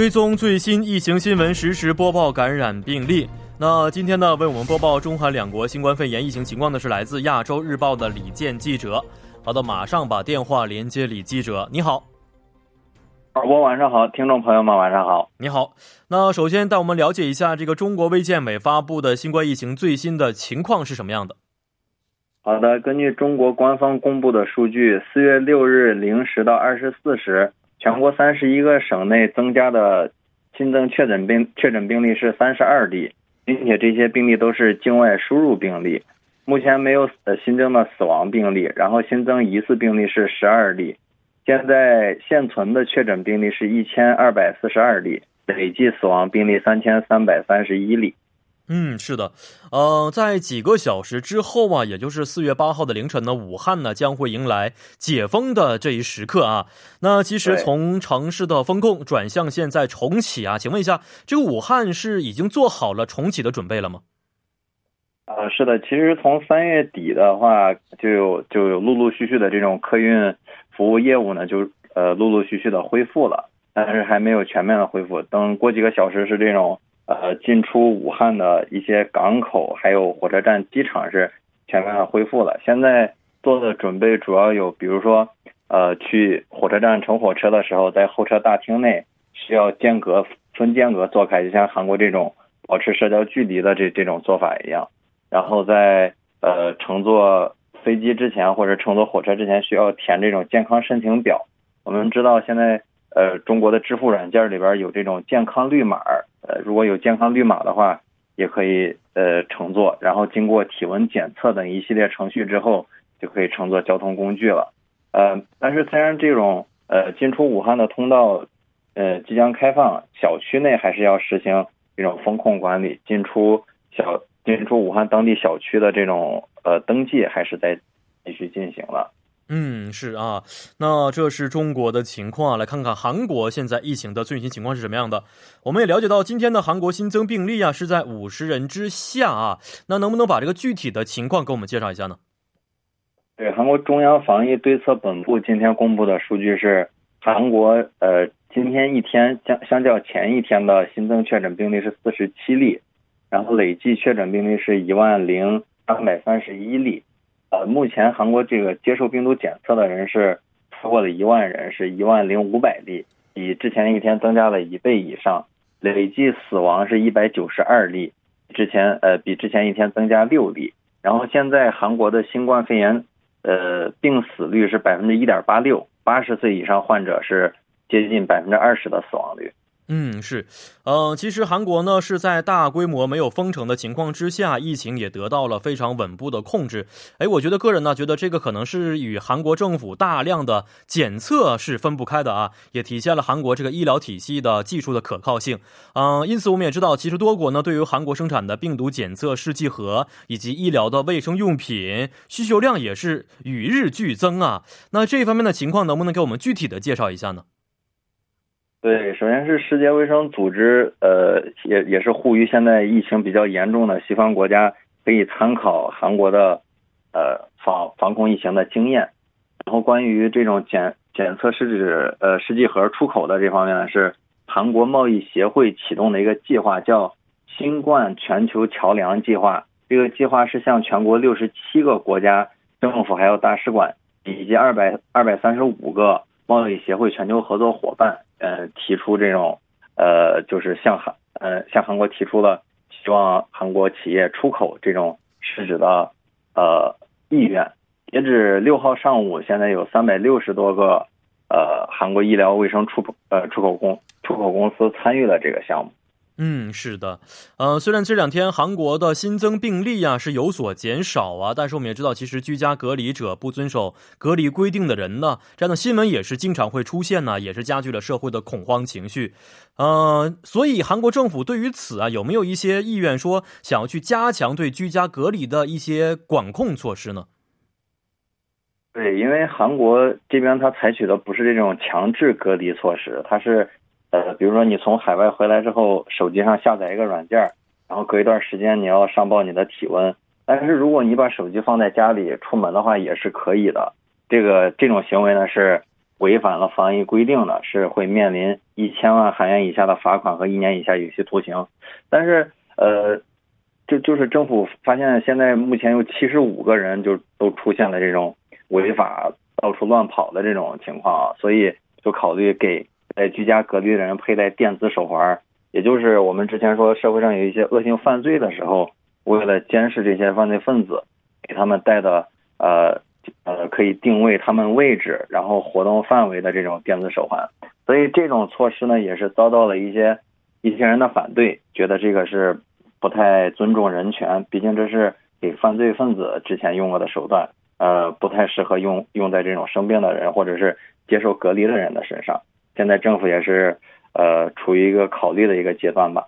追踪最新疫情新闻，实时播报感染病例。那今天呢，为我们播报中韩两国新冠肺炎疫情情况的是来自亚洲日报的李健记者。好的，马上把电话连接李记者。你好，耳播晚上好，听众朋友们晚上好。你好，那首先带我们了解一下这个中国卫健委发布的新冠疫情最新的情况是什么样的。好的，根据中国官方公布的数据，四月六日零时到二十四时，全国三十一个省内增加的新增确诊病确诊病例是三十二例。并且这些病例都是境外输入病例，目前没有呃新增的死亡病例，然后新增疑似病例是十二例，现在现存的确诊病例是一千二百四十二例，累计死亡病例三千三百三十一例。嗯，是的，呃，在几个小时之后啊，也就是四月八号的凌晨呢，武汉呢将会迎来解封的这一时刻啊。那其实从城市的封控转向现在重启啊，请问一下，这个武汉是已经做好了重启的准备了吗？啊，是的，其实从三月底的话，就有就有陆陆续续的这种客运服务业务呢，就呃陆陆续续的恢复了，但是还没有全面的恢复。等过几个小时是这种。呃，进出武汉的一些港口，还有火车站、机场是全面恢复了。现在做的准备主要有，比如说，呃，去火车站乘火车的时候，在候车大厅内需要间隔分间隔坐开，就像韩国这种保持社交距离的这这种做法一样。然后在呃乘坐飞机之前或者乘坐火车之前，需要填这种健康申请表。我们知道现在。呃，中国的支付软件里边有这种健康绿码，呃，如果有健康绿码的话，也可以呃乘坐，然后经过体温检测等一系列程序之后，就可以乘坐交通工具了。呃，但是虽然这种呃进出武汉的通道呃即将开放，小区内还是要实行这种风控管理，进出小进出武汉当地小区的这种呃登记还是在继续进行了。嗯，是啊，那这是中国的情况啊，来看看韩国现在疫情的最新情况是什么样的。我们也了解到，今天的韩国新增病例啊是在五十人之下啊，那能不能把这个具体的情况给我们介绍一下呢？对，韩国中央防疫对策本部今天公布的数据是，韩国呃今天一天相相较前一天的新增确诊病例是四十七例，然后累计确诊病例是一万零三百三十一例。呃，目前韩国这个接受病毒检测的人是超过了一万人，是一万零五百例，比之前一天增加了一倍以上。累计死亡是一百九十二例，之前呃比之前一天增加六例。然后现在韩国的新冠肺炎呃病死率是百分之一点八六，八十岁以上患者是接近百分之二十的死亡率。嗯，是，呃，其实韩国呢是在大规模没有封城的情况之下，疫情也得到了非常稳步的控制。哎，我觉得个人呢觉得这个可能是与韩国政府大量的检测是分不开的啊，也体现了韩国这个医疗体系的技术的可靠性。嗯，因此我们也知道，其实多国呢对于韩国生产的病毒检测试剂盒以及医疗的卫生用品需求量也是与日俱增啊。那这方面的情况能不能给我们具体的介绍一下呢？对，首先是世界卫生组织，呃，也也是呼吁现在疫情比较严重的西方国家可以参考韩国的，呃，防防控疫情的经验。然后关于这种检检测试纸呃试剂盒出口的这方面呢，是韩国贸易协会启动的一个计划，叫新冠全球桥梁计划。这个计划是向全国六十七个国家政府还有大使馆以及二百二百三十五个贸易协会全球合作伙伴。呃，提出这种，呃，就是向韩，呃，向韩国提出了希望韩国企业出口这种试纸的，呃，意愿。截止六号上午，现在有三百六十多个，呃，韩国医疗卫生出口，呃，出口公出口公司参与了这个项目。嗯，是的，呃，虽然这两天韩国的新增病例啊是有所减少啊，但是我们也知道，其实居家隔离者不遵守隔离规定的人呢，这样的新闻也是经常会出现呢，也是加剧了社会的恐慌情绪。呃，所以韩国政府对于此啊，有没有一些意愿说想要去加强对居家隔离的一些管控措施呢？对，因为韩国这边他采取的不是这种强制隔离措施，它是。呃，比如说你从海外回来之后，手机上下载一个软件，然后隔一段时间你要上报你的体温。但是如果你把手机放在家里，出门的话也是可以的。这个这种行为呢是违反了防疫规定的，是会面临一千万韩元以下的罚款和一年以下有期徒刑。但是，呃，就就是政府发现现在目前有七十五个人就都出现了这种违法到处乱跑的这种情况啊，所以就考虑给在居家隔离的人佩戴电子手环，也就是我们之前说社会上有一些恶性犯罪的时候，为了监视这些犯罪分子，给他们戴的呃。呃，可以定位他们位置，然后活动范围的这种电子手环，所以这种措施呢，也是遭到了一些一些人的反对，觉得这个是不太尊重人权，毕竟这是给犯罪分子之前用过的手段，呃，不太适合用用在这种生病的人或者是接受隔离的人的身上。现在政府也是呃处于一个考虑的一个阶段吧。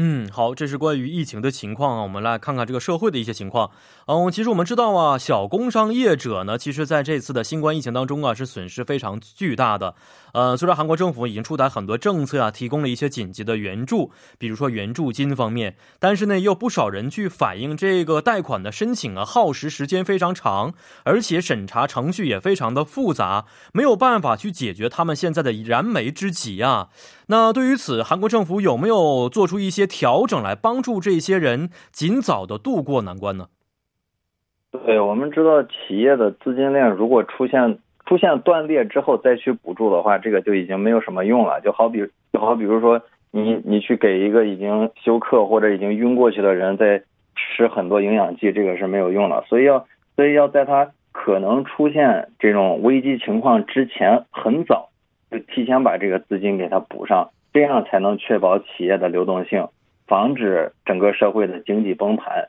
嗯，好，这是关于疫情的情况啊。我们来看看这个社会的一些情况。嗯，其实我们知道啊，小工商业者呢，其实在这次的新冠疫情当中啊，是损失非常巨大的。呃，虽然韩国政府已经出台很多政策啊，提供了一些紧急的援助，比如说援助金方面，但是呢，也有不少人去反映这个贷款的申请啊，耗时时间非常长，而且审查程序也非常的复杂，没有办法去解决他们现在的燃眉之急啊。那对于此，韩国政府有没有做出一些？调整来帮助这些人尽早的度过难关呢？对，我们知道企业的资金链如果出现出现断裂之后再去补助的话，这个就已经没有什么用了。就好比就好比如说你你去给一个已经休克或者已经晕过去的人再吃很多营养剂，这个是没有用了。所以要所以要在他可能出现这种危机情况之前，很早就提前把这个资金给他补上，这样才能确保企业的流动性。防止整个社会的经济崩盘。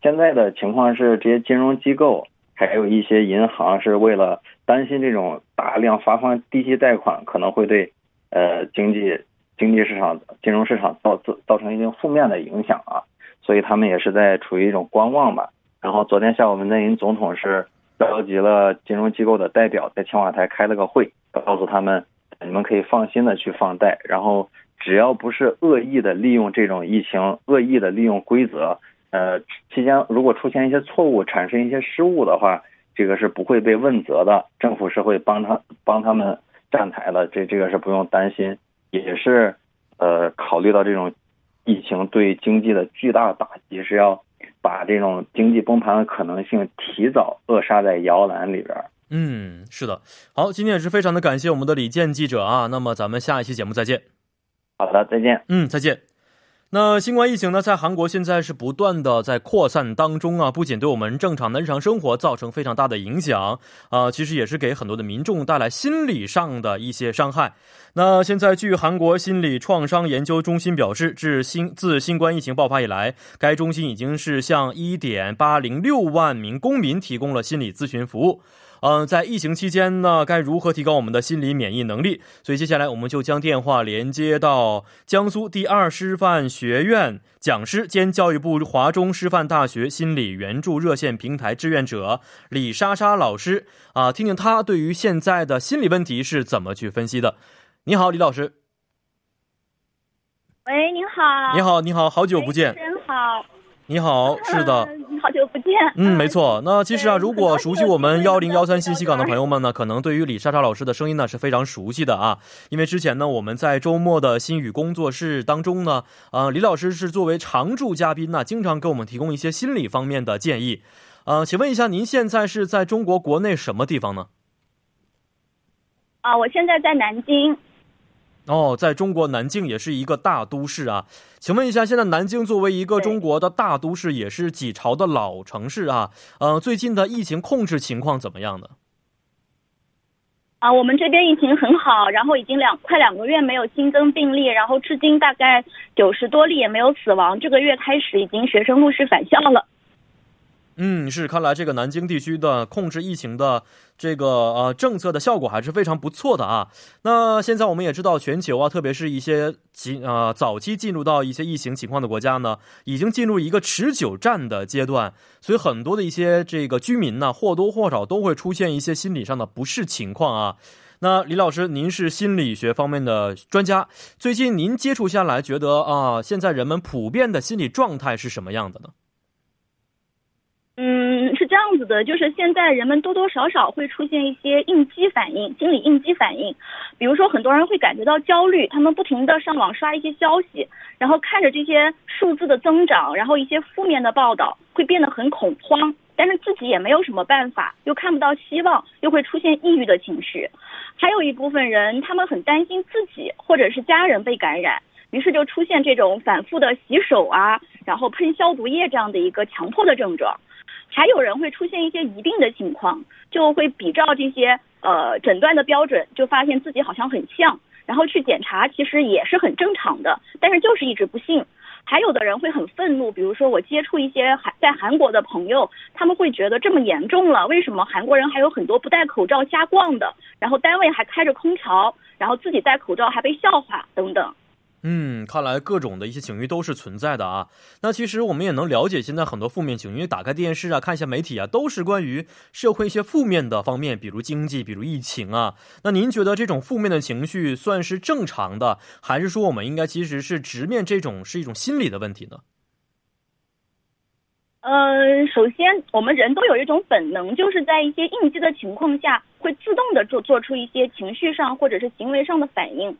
现在的情况是，这些金融机构还有一些银行是为了担心这种大量发放低息贷款可能会对呃经济经济市场金融市场造造造成一定负面的影响啊，所以他们也是在处于一种观望吧。然后昨天下午，文在寅总统是召集了金融机构的代表，在青瓦台开了个会，告诉他们你们可以放心的去放贷，然后。只要不是恶意的利用这种疫情，恶意的利用规则，呃，期间如果出现一些错误，产生一些失误的话，这个是不会被问责的，政府是会帮他帮他们站台的，这这个是不用担心，也是，呃，考虑到这种疫情对经济的巨大打击，是要把这种经济崩盘的可能性提早扼杀在摇篮里边。嗯，是的，好，今天也是非常的感谢我们的李健记者啊，那么咱们下一期节目再见。好的，再见。嗯，再见。那新冠疫情呢，在韩国现在是不断的在扩散当中啊，不仅对我们正常的日常生活造成非常大的影响啊，其实也是给很多的民众带来心理上的一些伤害。那现在，据韩国心理创伤研究中心表示，自新自新冠疫情爆发以来，该中心已经是向一点八零六万名公民提供了心理咨询服务。嗯，在疫情期间呢，该如何提高我们的心理免疫能力？所以接下来我们就将电话连接到江苏第二师范学院讲师兼教育部华中师范大学心理援助热线平台志愿者李莎莎老师啊，听听她对于现在的心理问题是怎么去分析的。你好，李老师。喂，您好。你好，你好，好久不见。真好。你好，是的，好久不见。嗯，没错。那其实啊，如果熟悉我们幺零幺三信息港的朋友们呢，可能对于李莎莎老师的声音呢是非常熟悉的啊。因为之前呢，我们在周末的心语工作室当中呢，呃，李老师是作为常驻嘉宾呢，经常给我们提供一些心理方面的建议。呃，请问一下，您现在是在中国国内什么地方呢？啊，我现在在南京。哦，在中国南京也是一个大都市啊，请问一下，现在南京作为一个中国的大都市，也是几朝的老城市啊，呃，最近的疫情控制情况怎么样呢？啊，我们这边疫情很好，然后已经两快两个月没有新增病例，然后至今大概九十多例也没有死亡，这个月开始已经学生陆续返校了。嗯，是，看来这个南京地区的控制疫情的这个呃政策的效果还是非常不错的啊。那现在我们也知道，全球啊，特别是一些进呃早期进入到一些疫情情况的国家呢，已经进入一个持久战的阶段，所以很多的一些这个居民呢，或多或少都会出现一些心理上的不适情况啊。那李老师，您是心理学方面的专家，最近您接触下来，觉得啊，现在人们普遍的心理状态是什么样的呢？这样子的，就是现在人们多多少少会出现一些应激反应，心理应激反应，比如说很多人会感觉到焦虑，他们不停的上网刷一些消息，然后看着这些数字的增长，然后一些负面的报道，会变得很恐慌，但是自己也没有什么办法，又看不到希望，又会出现抑郁的情绪。还有一部分人，他们很担心自己或者是家人被感染，于是就出现这种反复的洗手啊，然后喷消毒液这样的一个强迫的症状。还有人会出现一些疑病的情况，就会比照这些呃诊断的标准，就发现自己好像很像，然后去检查，其实也是很正常的，但是就是一直不信。还有的人会很愤怒，比如说我接触一些韩在韩国的朋友，他们会觉得这么严重了，为什么韩国人还有很多不戴口罩瞎逛的，然后单位还开着空调，然后自己戴口罩还被笑话等等。嗯，看来各种的一些情绪都是存在的啊。那其实我们也能了解，现在很多负面情绪，因为打开电视啊，看一下媒体啊，都是关于社会一些负面的方面，比如经济，比如疫情啊。那您觉得这种负面的情绪算是正常的，还是说我们应该其实是直面这种是一种心理的问题呢？呃，首先我们人都有一种本能，就是在一些应激的情况下，会自动的做做出一些情绪上或者是行为上的反应。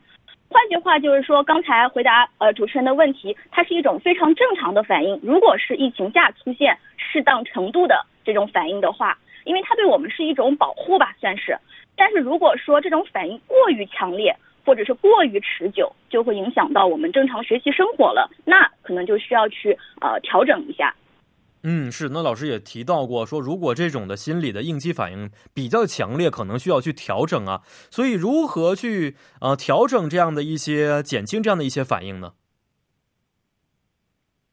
换句话就是说，刚才回答呃主持人的问题，它是一种非常正常的反应。如果是疫情下出现适当程度的这种反应的话，因为它对我们是一种保护吧，算是。但是如果说这种反应过于强烈，或者是过于持久，就会影响到我们正常学习生活了，那可能就需要去呃调整一下。嗯，是。那老师也提到过，说如果这种的心理的应激反应比较强烈，可能需要去调整啊。所以如何去呃调整这样的一些减轻这样的一些反应呢？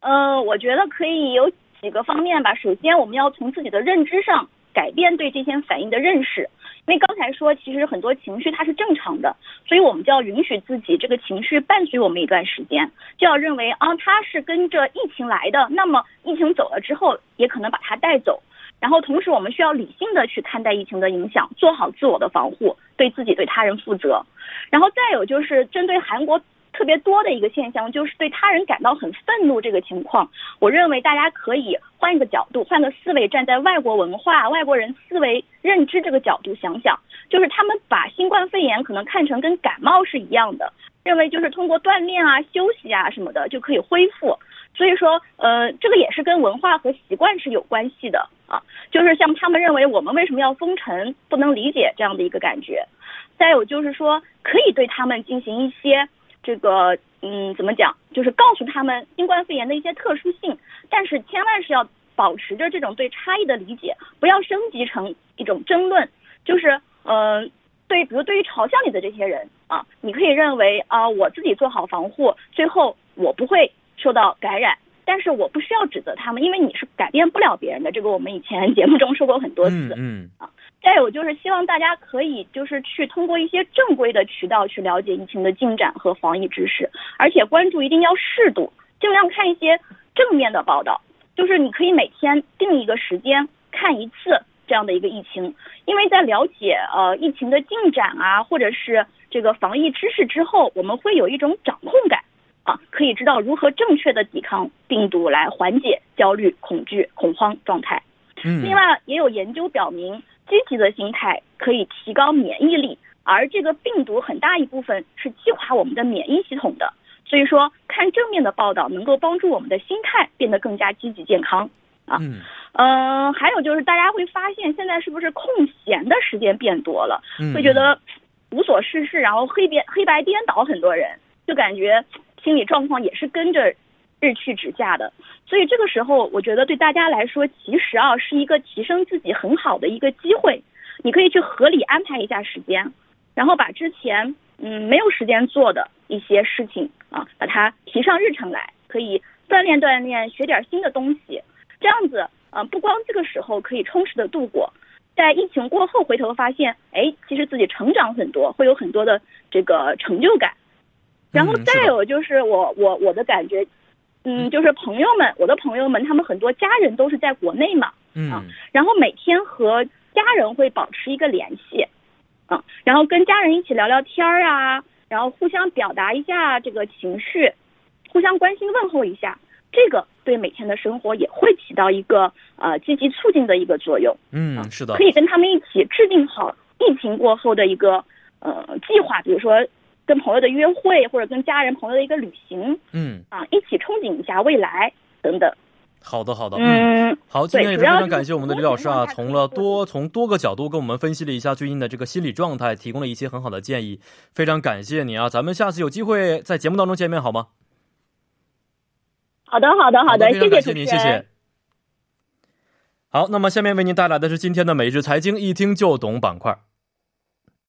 呃，我觉得可以有几个方面吧。首先，我们要从自己的认知上改变对这些反应的认识。因为刚才说，其实很多情绪它是正常的，所以我们就要允许自己这个情绪伴随我们一段时间，就要认为啊，它是跟着疫情来的，那么疫情走了之后，也可能把它带走。然后同时，我们需要理性的去看待疫情的影响，做好自我的防护，对自己对他人负责。然后再有就是针对韩国。特别多的一个现象就是对他人感到很愤怒这个情况，我认为大家可以换一个角度，换个思维，站在外国文化、外国人思维认知这个角度想想，就是他们把新冠肺炎可能看成跟感冒是一样的，认为就是通过锻炼啊、休息啊什么的就可以恢复。所以说，呃，这个也是跟文化和习惯是有关系的啊。就是像他们认为我们为什么要封城，不能理解这样的一个感觉。再有就是说，可以对他们进行一些。这个嗯，怎么讲？就是告诉他们新冠肺炎的一些特殊性，但是千万是要保持着这种对差异的理解，不要升级成一种争论。就是嗯，对，比如对于嘲笑你的这些人啊，你可以认为啊，我自己做好防护，最后我不会受到感染，但是我不需要指责他们，因为你是改变不了别人的。这个我们以前 节目中说过很多次。嗯啊。再有就是希望大家可以就是去通过一些正规的渠道去了解疫情的进展和防疫知识，而且关注一定要适度，尽量看一些正面的报道。就是你可以每天定一个时间看一次这样的一个疫情，因为在了解呃疫情的进展啊，或者是这个防疫知识之后，我们会有一种掌控感啊，可以知道如何正确的抵抗病毒，来缓解焦虑、恐惧、恐慌状态。嗯，另外也有研究表明。积极的心态可以提高免疫力，而这个病毒很大一部分是击垮我们的免疫系统的。所以说，看正面的报道能够帮助我们的心态变得更加积极健康啊。嗯，呃，还有就是大家会发现，现在是不是空闲的时间变多了？会觉得无所事事，然后黑边黑白颠倒，很多人就感觉心理状况也是跟着。日趋直下的，所以这个时候，我觉得对大家来说，其实啊是一个提升自己很好的一个机会。你可以去合理安排一下时间，然后把之前嗯没有时间做的一些事情啊，把它提上日程来，可以锻炼锻炼，学点新的东西。这样子，呃，不光这个时候可以充实的度过，在疫情过后回头发现，哎，其实自己成长很多，会有很多的这个成就感。然后再有就是我我我的感觉。嗯，就是朋友们，我的朋友们，他们很多家人都是在国内嘛，嗯，然后每天和家人会保持一个联系，啊，然后跟家人一起聊聊天儿啊，然后互相表达一下这个情绪，互相关心问候一下，这个对每天的生活也会起到一个呃积极促进的一个作用。嗯，是的可，以跟他们一起制定好疫情过后的一个呃计划，比如说跟朋友的约会，或者跟家人朋友的一个旅行嗯，啊，一起憧憬一下未来等等。好的，好的，嗯。嗯，好，今天也是非常感谢我们的李老师啊，从了多从多个角度跟我们分析了一下最近的这个心理状态，提供了一些很好的建议，非常感谢你啊！咱们下次有机会在节目当中见面好吗？好的，好的，好的，谢非常感谢您，谢主持人。谢谢。好，那么下面为您带来的是今天的每日财经一听就懂板块。